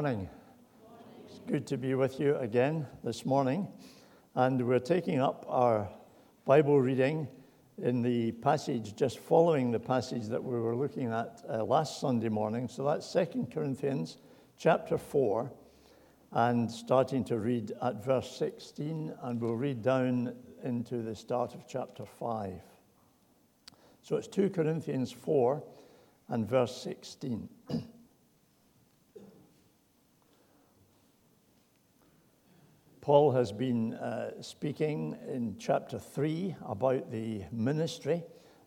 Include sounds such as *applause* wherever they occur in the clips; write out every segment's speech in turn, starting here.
Morning. It's good to be with you again this morning. And we're taking up our Bible reading in the passage just following the passage that we were looking at uh, last Sunday morning. So that's 2 Corinthians chapter 4, and starting to read at verse 16, and we'll read down into the start of chapter 5. So it's 2 Corinthians 4 and verse 16. *clears throat* Paul has been uh, speaking in chapter 3 about the ministry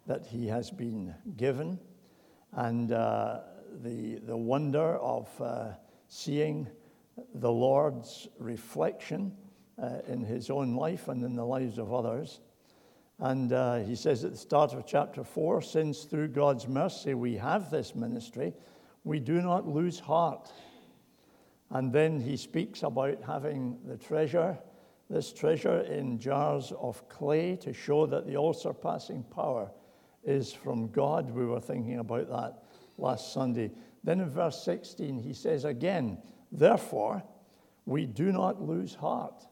that he has been given and uh, the, the wonder of uh, seeing the Lord's reflection uh, in his own life and in the lives of others. And uh, he says at the start of chapter 4 since through God's mercy we have this ministry, we do not lose heart. And then he speaks about having the treasure, this treasure in jars of clay to show that the all surpassing power is from God. We were thinking about that last Sunday. Then in verse 16, he says again, Therefore, we do not lose heart.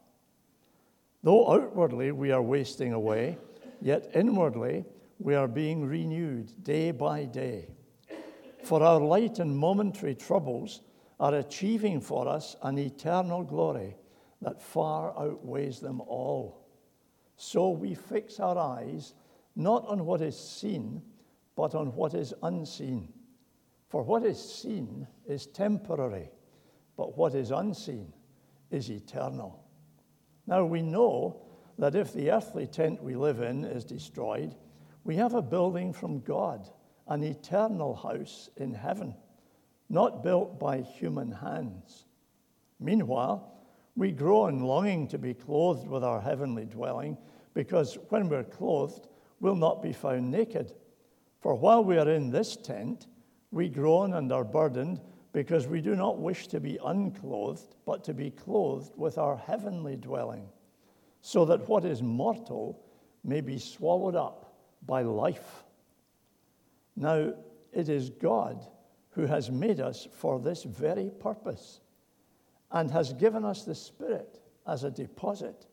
Though outwardly we are wasting away, yet inwardly we are being renewed day by day. For our light and momentary troubles are achieving for us an eternal glory that far outweighs them all. So we fix our eyes not on what is seen, but on what is unseen. For what is seen is temporary, but what is unseen is eternal. Now we know that if the earthly tent we live in is destroyed, we have a building from God, an eternal house in heaven not built by human hands. Meanwhile, we groan longing to be clothed with our heavenly dwelling, because when we're clothed, we'll not be found naked. For while we are in this tent, we groan and are burdened, because we do not wish to be unclothed, but to be clothed with our heavenly dwelling, so that what is mortal may be swallowed up by life. Now, it is God who has made us for this very purpose and has given us the Spirit as a deposit,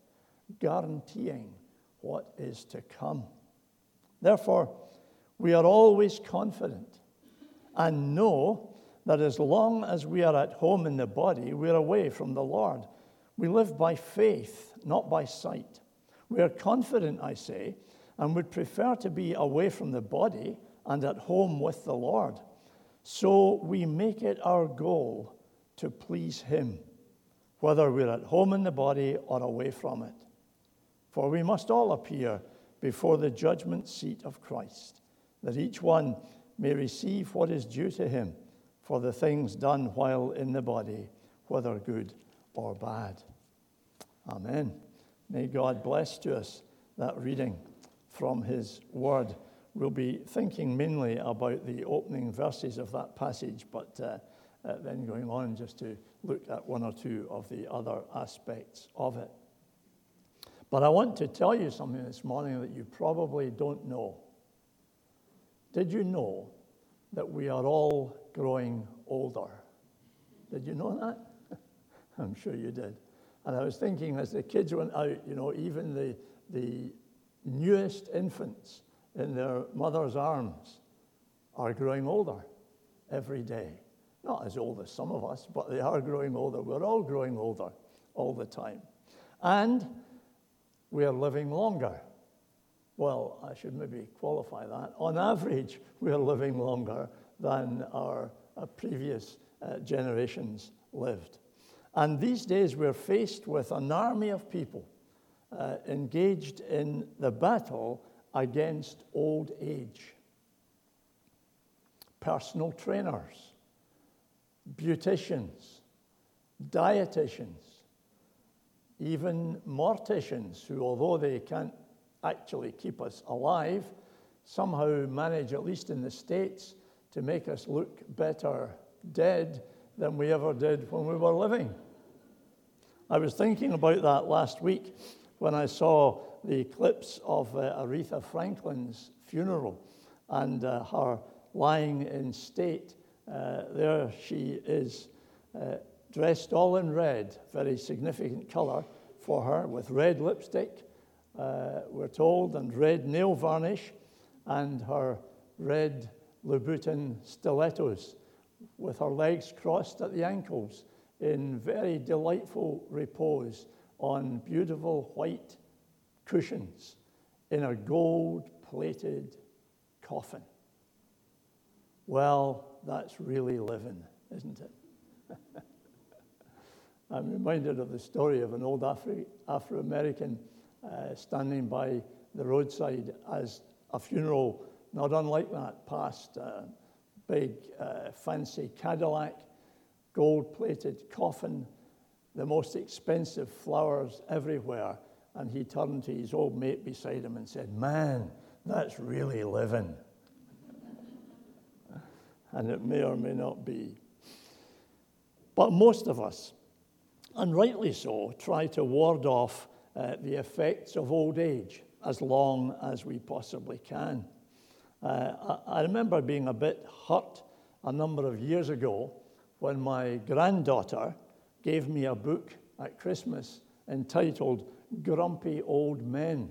guaranteeing what is to come. Therefore, we are always confident and know that as long as we are at home in the body, we're away from the Lord. We live by faith, not by sight. We are confident, I say, and would prefer to be away from the body and at home with the Lord. So we make it our goal to please Him, whether we're at home in the body or away from it. For we must all appear before the judgment seat of Christ, that each one may receive what is due to him for the things done while in the body, whether good or bad. Amen. May God bless to us that reading from His Word. We'll be thinking mainly about the opening verses of that passage, but uh, uh, then going on just to look at one or two of the other aspects of it. But I want to tell you something this morning that you probably don't know. Did you know that we are all growing older? Did you know that? *laughs* I'm sure you did. And I was thinking as the kids went out, you know, even the, the newest infants in their mother's arms are growing older every day. Not as old as some of us, but they are growing older. We're all growing older all the time. And we are living longer. Well, I should maybe qualify that. On average, we are living longer than our, our previous uh, generations lived. And these days, we're faced with an army of people uh, engaged in the battle against old age. Personal trainers, beauticians, dieticians, even morticians, who, although they can't actually keep us alive, somehow manage, at least in the States, to make us look better dead than we ever did when we were living. I was thinking about that last week when I saw the clips of uh, Aretha Franklin's funeral and uh, her lying in state. Uh, there she is uh, dressed all in red, very significant color for her, with red lipstick, uh, we're told, and red nail varnish, and her red Louboutin stilettos, with her legs crossed at the ankles in very delightful repose on beautiful white cushions in a gold plated coffin. Well, that's really living, isn't it? *laughs* I'm reminded of the story of an old Afro American uh, standing by the roadside as a funeral, not unlike that, passed a big, uh, fancy Cadillac, gold plated coffin, the most expensive flowers everywhere. And he turned to his old mate beside him and said, Man, that's really living. and it may or may not be. But most of us, and rightly so, try to ward off uh, the effects of old age as long as we possibly can. Uh, I, I remember being a bit hurt a number of years ago when my granddaughter gave me a book at Christmas entitled Grumpy Old Men.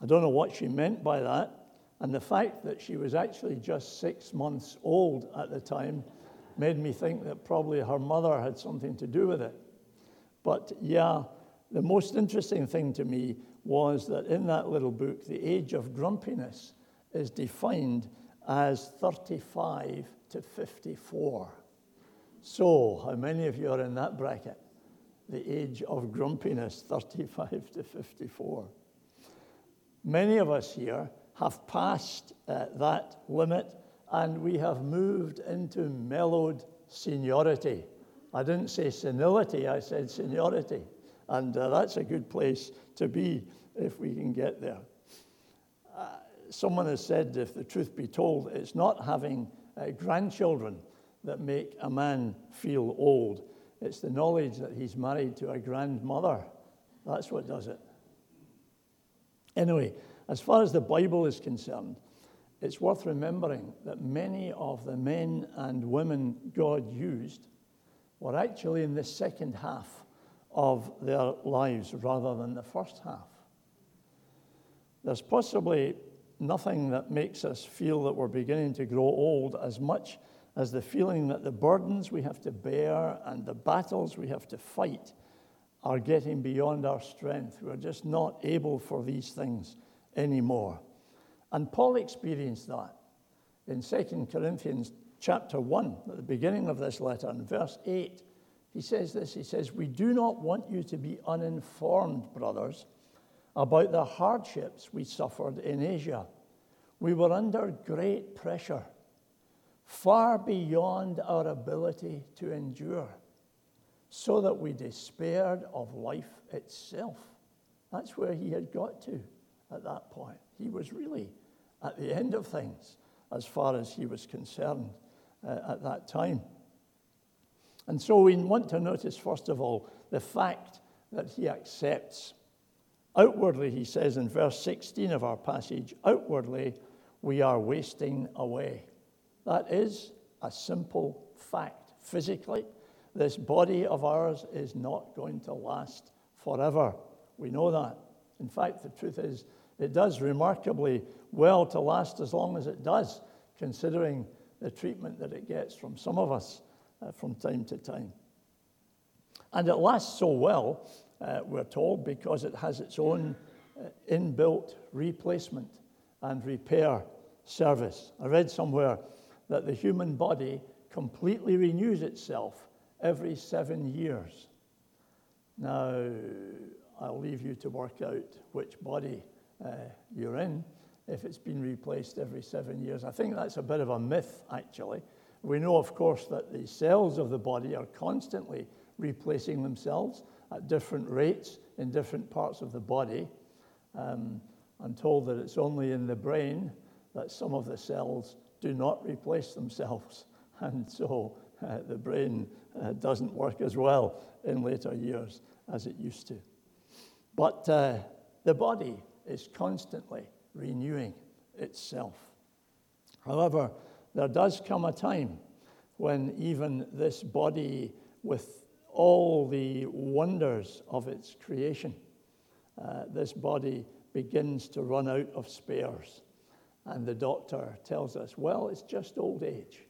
I don't know what she meant by that, and the fact that she was actually just six months old at the time made me think that probably her mother had something to do with it. But yeah, the most interesting thing to me was that in that little book, the age of grumpiness is defined as 35 to 54. So, how many of you are in that bracket? The age of grumpiness, *laughs* 35 to 54. Many of us here have passed uh, that limit and we have moved into mellowed seniority. I didn't say senility, I said seniority. And uh, that's a good place to be if we can get there. Uh, someone has said, if the truth be told, it's not having uh, grandchildren that make a man feel old, it's the knowledge that he's married to a grandmother. That's what does it. Anyway, as far as the Bible is concerned, it's worth remembering that many of the men and women God used were actually in the second half of their lives rather than the first half. There's possibly nothing that makes us feel that we're beginning to grow old as much as the feeling that the burdens we have to bear and the battles we have to fight are getting beyond our strength. We're just not able for these things anymore. And Paul experienced that in 2 Corinthians chapter 1, at the beginning of this letter, in verse 8. He says this He says, We do not want you to be uninformed, brothers, about the hardships we suffered in Asia. We were under great pressure, far beyond our ability to endure, so that we despaired of life itself. That's where he had got to at that point. He was really at the end of things as far as he was concerned uh, at that time. And so we want to notice, first of all, the fact that he accepts. Outwardly, he says in verse 16 of our passage, outwardly, we are wasting away. That is a simple fact. Physically, this body of ours is not going to last forever. We know that. In fact, the truth is, it does remarkably well to last as long as it does, considering the treatment that it gets from some of us uh, from time to time. And it lasts so well, uh, we're told, because it has its own uh, inbuilt replacement and repair service. I read somewhere that the human body completely renews itself every seven years. Now, I'll leave you to work out which body uh, you're in if it's been replaced every seven years. I think that's a bit of a myth, actually. We know, of course, that the cells of the body are constantly replacing themselves at different rates in different parts of the body. Um, I'm told that it's only in the brain that some of the cells do not replace themselves, *laughs* and so uh, the brain uh, doesn't work as well in later years as it used to. But uh, the body is constantly renewing itself. However, there does come a time when even this body, with all the wonders of its creation, uh, this body begins to run out of spares. And the doctor tells us, well, it's just old age.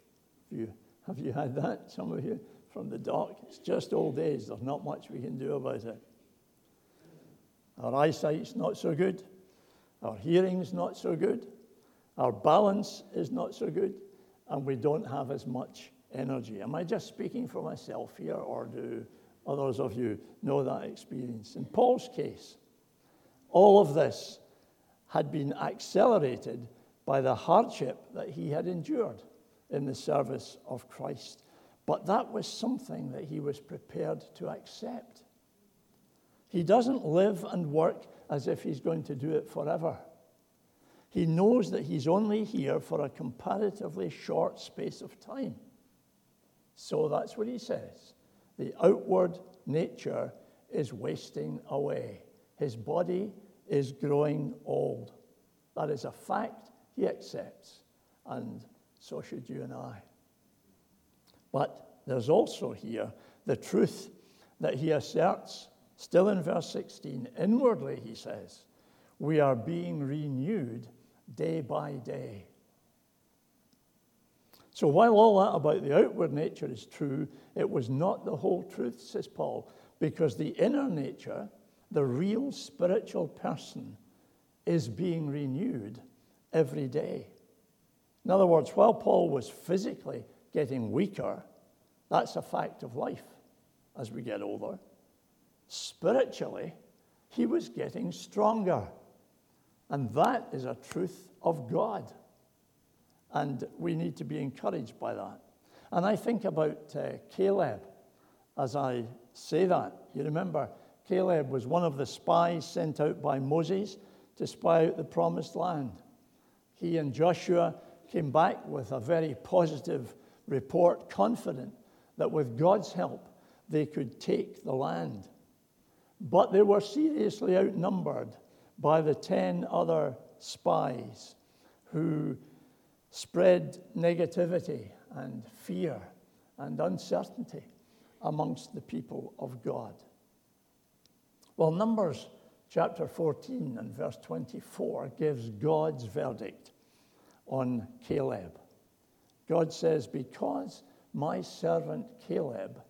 Have you, have you had that, some of you, from the doc? It's just old age. There's not much we can do about it. Our eyesight's not so good. Our hearing's not so good. Our balance is not so good. And we don't have as much energy. Am I just speaking for myself here, or do others of you know that experience? In Paul's case, all of this had been accelerated by the hardship that he had endured in the service of Christ. But that was something that he was prepared to accept. He doesn't live and work as if he's going to do it forever. He knows that he's only here for a comparatively short space of time. So that's what he says. The outward nature is wasting away. His body is growing old. That is a fact he accepts, and so should you and I. But there's also here the truth that he asserts, still in verse 16. Inwardly, he says, we are being renewed day by day. So while all that about the outward nature is true, it was not the whole truth, says Paul, because the inner nature, the real spiritual person, is being renewed every day. In other words, while Paul was physically getting weaker, that's a fact of life as we get older. Spiritually, he was getting stronger. And that is a truth of God. And we need to be encouraged by that. And I think about uh, Caleb as I say that. You remember, Caleb was one of the spies sent out by Moses to spy out the promised land. He and Joshua came back with a very positive report, confident that with God's help they could take the land. But they were seriously outnumbered by the 10 other spies who spread negativity and fear and uncertainty amongst the people of God. Well, Numbers chapter 14 and verse 24 gives God's verdict on Caleb. God says, Because my servant Caleb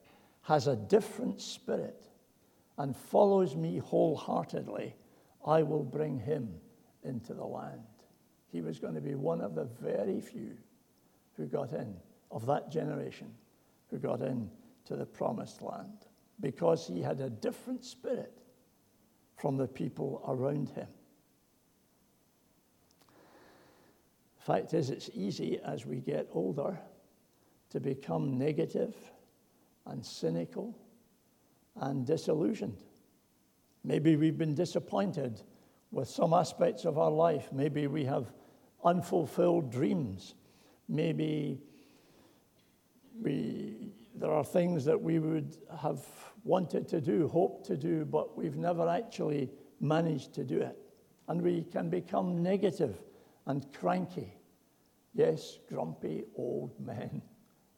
has a different spirit and follows me wholeheartedly, I will bring him into the land. He was going to be one of the very few who got in, of that generation, who got in to the promised land because he had a different spirit from the people around him. The Fact is, it's easy as we get older to become negative and cynical and disillusioned. Maybe we've been disappointed with some aspects of our life. Maybe we have unfulfilled dreams. Maybe we, there are things that we would have wanted to do, hoped to do, but we've never actually managed to do it. And we can become negative and cranky. Yes, grumpy old men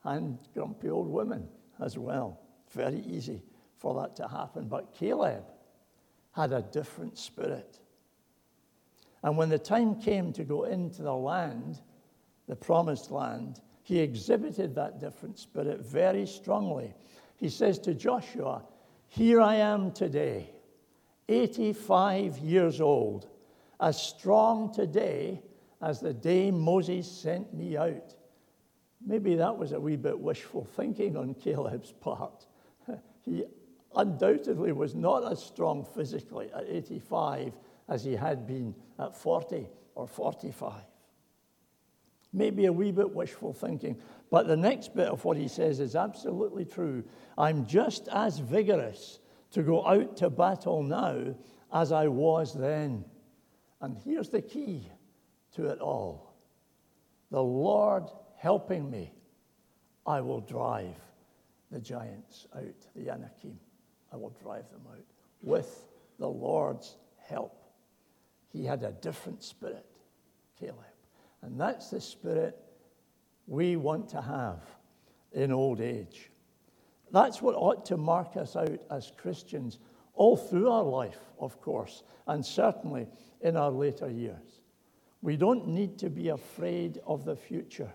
and grumpy old women as well. Very easy for that to happen. But Caleb had a different spirit. And when the time came to go into the land, the promised land, he exhibited that different spirit very strongly. He says to Joshua, Here I am today, 85 years old, as strong today as the day Moses sent me out. Maybe that was a wee bit wishful thinking on Caleb's part. *laughs* he undoubtedly was not as strong physically at 85 as he had been at 40 or 45. Maybe a wee bit wishful thinking, but the next bit of what he says is absolutely true. I'm just as vigorous to go out to battle now as I was then. And here's the key to it all the Lord helping me, I will drive the giants out, the Anakim. I will drive them out with the Lord's help. He had a different spirit, Caleb. And that's the spirit we want to have in old age. That's what ought to mark us out as Christians all through our life, of course, and certainly in our later years. We don't need to be afraid of the future.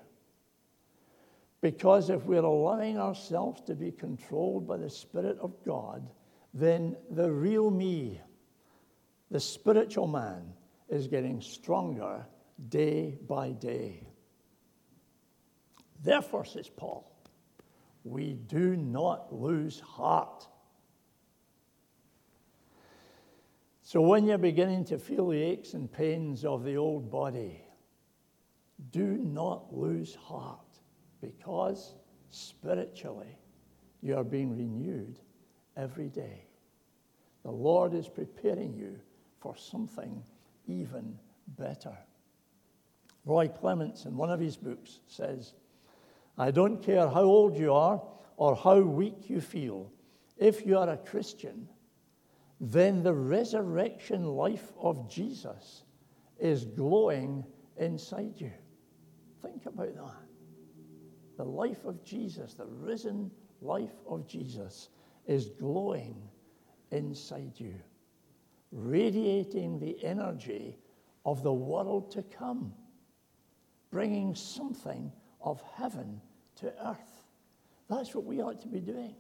Because if we're allowing ourselves to be controlled by the Spirit of God, then the real me, the spiritual man, is getting stronger day by day. Therefore, says Paul, we do not lose heart. So, when you're beginning to feel the aches and pains of the old body, do not lose heart because spiritually you are being renewed every day. The Lord is preparing you for something even better. Roy Clements, in one of his books, says, I don't care how old you are or how weak you feel, if you are a Christian, then the resurrection life of Jesus is glowing inside you. Think about that. The life of Jesus, the risen life of Jesus, is glowing inside you, radiating the energy of the world to come, bringing something of heaven to earth. That's what we ought to be doing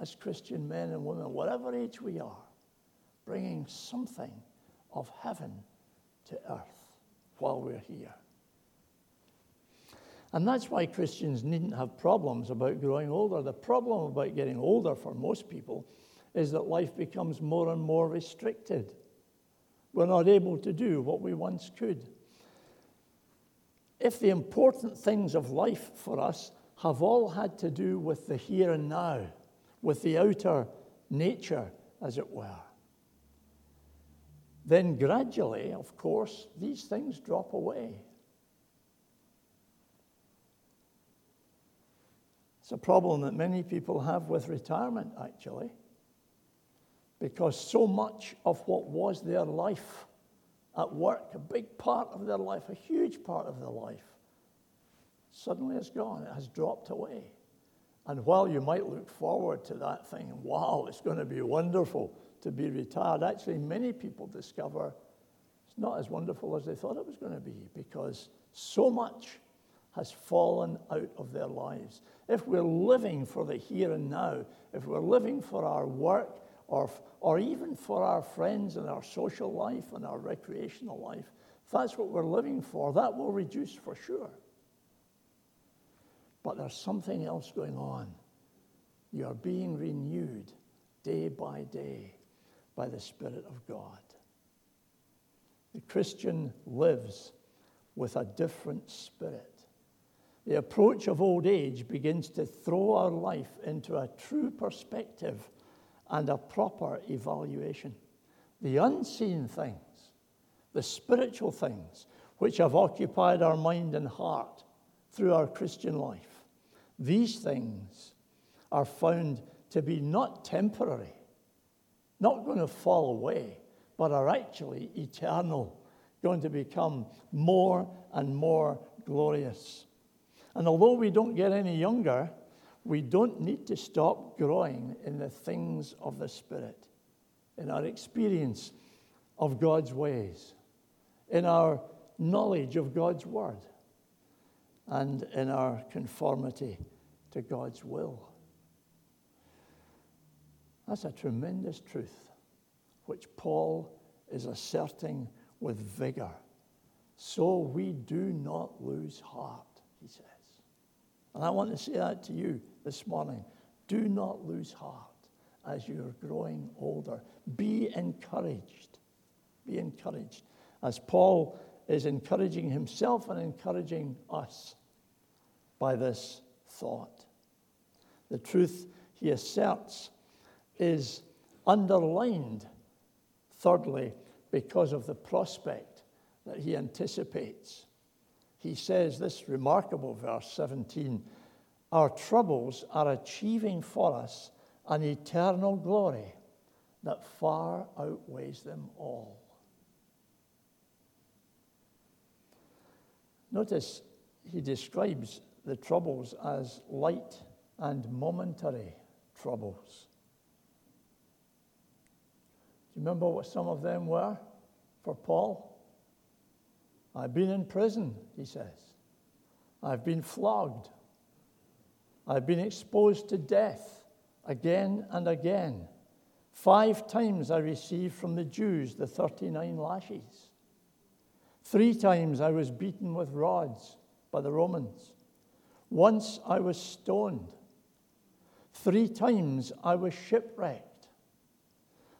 as Christian men and women, whatever age we are, bringing something of heaven to earth while we're here. And that's why Christians needn't have problems about growing older. The problem about getting older for most people is that life becomes more and more restricted. We're not able to do what we once could if the important things of life for us have all had to do with the here and now, with the outer nature, as it were, then gradually, of course, these things drop away. It's a problem that many people have with retirement, actually, because so much of what was their life at work, a big part of their life, a huge part of their life, suddenly it's gone. It has dropped away. And while you might look forward to that thing, wow, it's going to be wonderful to be retired, actually, many people discover it's not as wonderful as they thought it was going to be because so much has fallen out of their lives. If we're living for the here and now, if we're living for our work, or, or even for our friends and our social life and our recreational life, if that's what we're living for, that will reduce for sure. But there's something else going on. You are being renewed day by day by the Spirit of God. The Christian lives with a different spirit. The approach of old age begins to throw our life into a true perspective and a proper evaluation. The unseen things, the spiritual things which have occupied our mind and heart through our Christian life, these things are found to be not temporary, not going to fall away, but are actually eternal, going to become more and more glorious. And although we don't get any younger, we don't need to stop growing in the things of the Spirit, in our experience of God's ways, in our knowledge of God's Word, and in our conformity to God's will. That's a tremendous truth which Paul is asserting with vigor. So we do not lose heart, he says. And I want to say that to you this morning. Do not lose heart as you're growing older. Be encouraged. Be encouraged. As Paul is encouraging himself and encouraging us by this thought. The truth he asserts is underlined, thirdly, because of the prospect that he anticipates he says this remarkable verse 17 Our troubles are achieving for us an eternal glory that far outweighs them all. Notice he describes the troubles as light and momentary troubles. Do you remember what some of them were for Paul? I've been in prison, he says. I've been flogged. I've been exposed to death again and again. Five times I received from the Jews the 39 lashes. Three times I was beaten with rods by the Romans. Once I was stoned. Three times I was shipwrecked.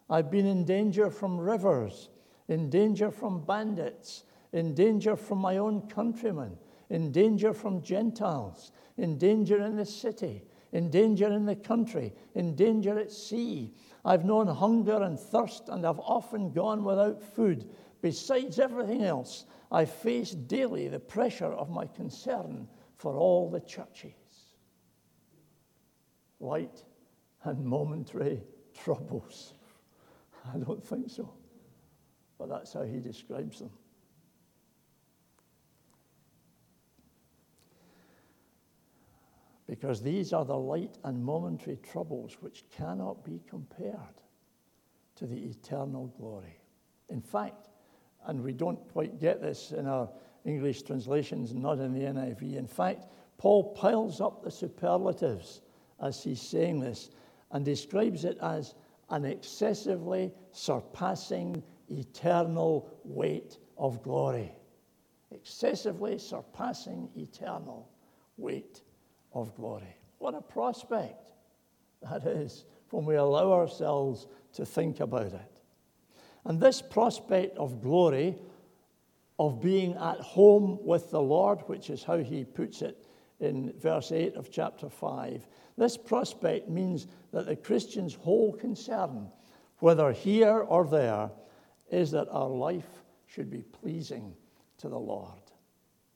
I've been in danger from rivers, in danger from bandits, in danger from my own countrymen, in danger from Gentiles, in danger in the city, in danger in the country, in danger at sea. I've known hunger and thirst, and I've often gone without food. Besides everything else, I face daily the pressure of my concern for all the churches. Light and momentary troubles. *laughs* I don't think so. But that's how he describes them. Because these are the light and momentary troubles which cannot be compared to the eternal glory. In fact, and we don't quite get this in our English translations, not in the NIV. In fact, Paul piles up the superlatives as he's saying this and describes it as an excessively surpassing eternal weight of glory. Excessively surpassing eternal weight of glory. What a prospect that is when we allow ourselves to think about it. And this prospect of glory, of being at home with the Lord, which is how he puts it in verse 8 of chapter 5, this prospect means that the Christian's whole concern, whether here or there, is that our life should be pleasing to the Lord.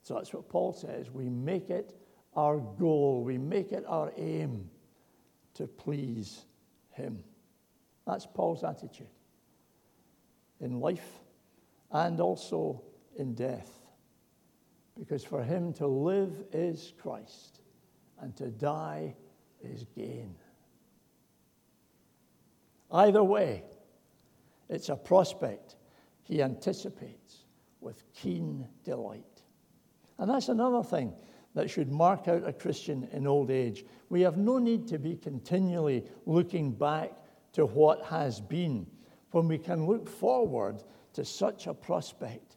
So that's what Paul says. We make it our goal, we make it our aim to please Him. That's Paul's attitude in life and also in death. Because for him to live is Christ, and to die is gain. Either way, it's a prospect he anticipates with keen delight. And that's another thing that should mark out a Christian in old age. We have no need to be continually looking back to what has been when we can look forward to such a prospect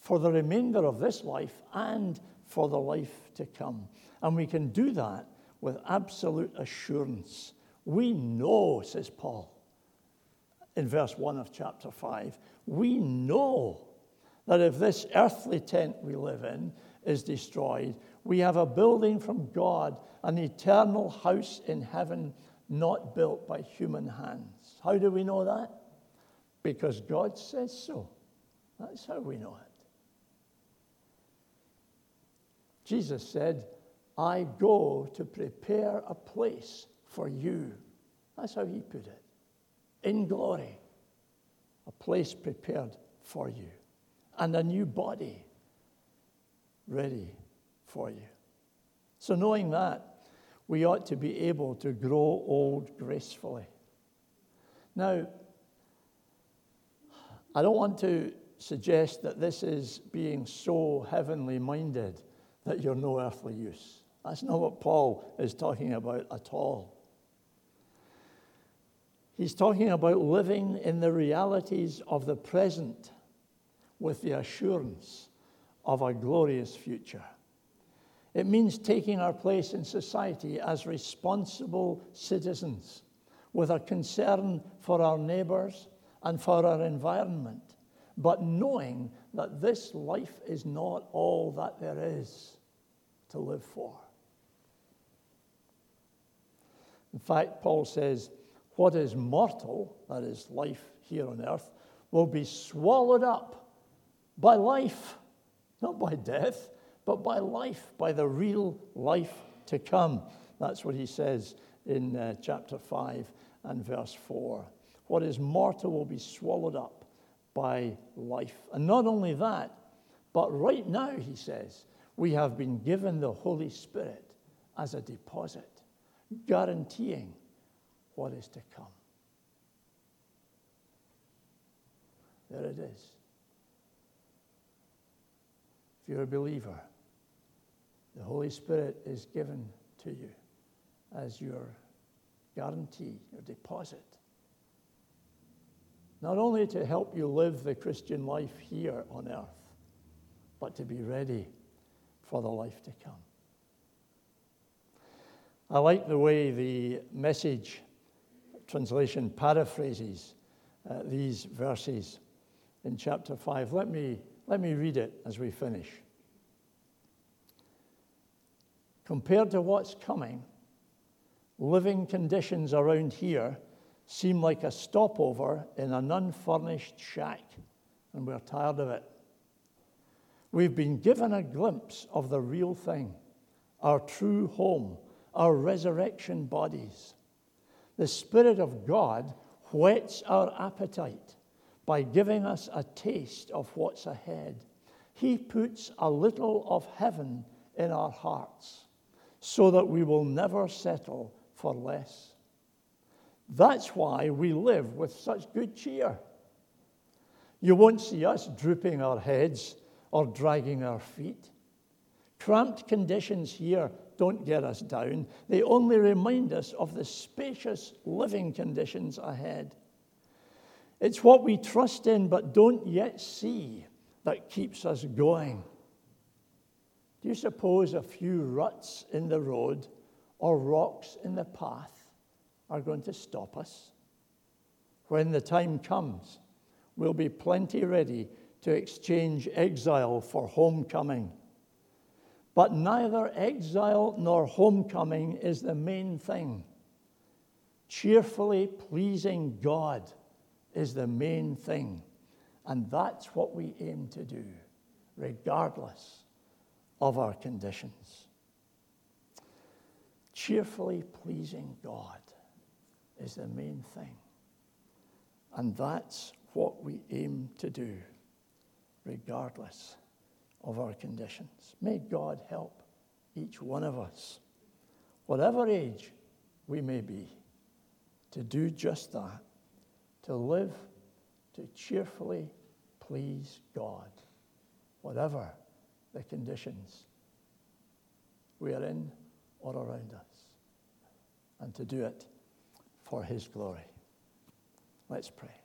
for the remainder of this life and for the life to come. And we can do that with absolute assurance. We know, says Paul in verse 1 of chapter 5, we know that if this earthly tent we live in is destroyed, we have a building from God, an eternal house in heaven not built by human hands. How do we know that? because God says so. That's how we know it. Jesus said, I go to prepare a place for you. That's how he put it. In glory, a place prepared for you, and a new body ready for you. So, knowing that, we ought to be able to grow old gracefully. Now, I don't want to suggest that this is being so heavenly minded that you're no earthly use. That's not what Paul is talking about at all. He's talking about living in the realities of the present with the assurance of a glorious future. It means taking our place in society as responsible citizens with a concern for our neighbors and for our environment, but knowing that this life is not all that there is to live for. In fact, Paul says, What is mortal, that is life here on earth, will be swallowed up by life, not by death, but by life, by the real life to come. That's what he says in uh, chapter 5 and verse 4. What is mortal will be swallowed up by life. And not only that, but right now, he says, we have been given the Holy Spirit as a deposit. guaranteeing what is to come. There it is. If you're a believer, the Holy Spirit is given to you as your guarantee, your deposit. Not only to help you live the Christian life here on earth, but to be ready for the life to come. I like the way the message translation paraphrases uh, these verses in chapter 5. Let me, let me read it as we finish. Compared to what's coming, living conditions around here seem like a stopover in an unfurnished shack, and we're tired of it. We've been given a glimpse of the real thing, our true home, our resurrection bodies. The Spirit of God whets our appetite by giving us a taste of what's ahead. He puts a little of heaven in our hearts so that we will never settle for less. That's why we live with such good cheer. You won't see us drooping our heads or dragging our feet. Cramped conditions here don't get us down, they only remind us of the spacious living conditions ahead. It's what we trust in but don't yet see that keeps us going. Do you suppose a few ruts in the road or rocks in the path are going to stop us? When the time comes, we'll be plenty ready to exchange exile for homecoming. But neither exile nor homecoming is the main thing. Cheerfully pleasing God is the main thing. And that's what we aim to do, regardless of our conditions. Cheerfully pleasing God is the main thing. And that's what we aim to do, regardless of our conditions. May God help each one of us, whatever age we may be, to do just that, to live, to cheerfully please God, whatever the conditions we are in or around us, and to do it for His glory. Let's pray.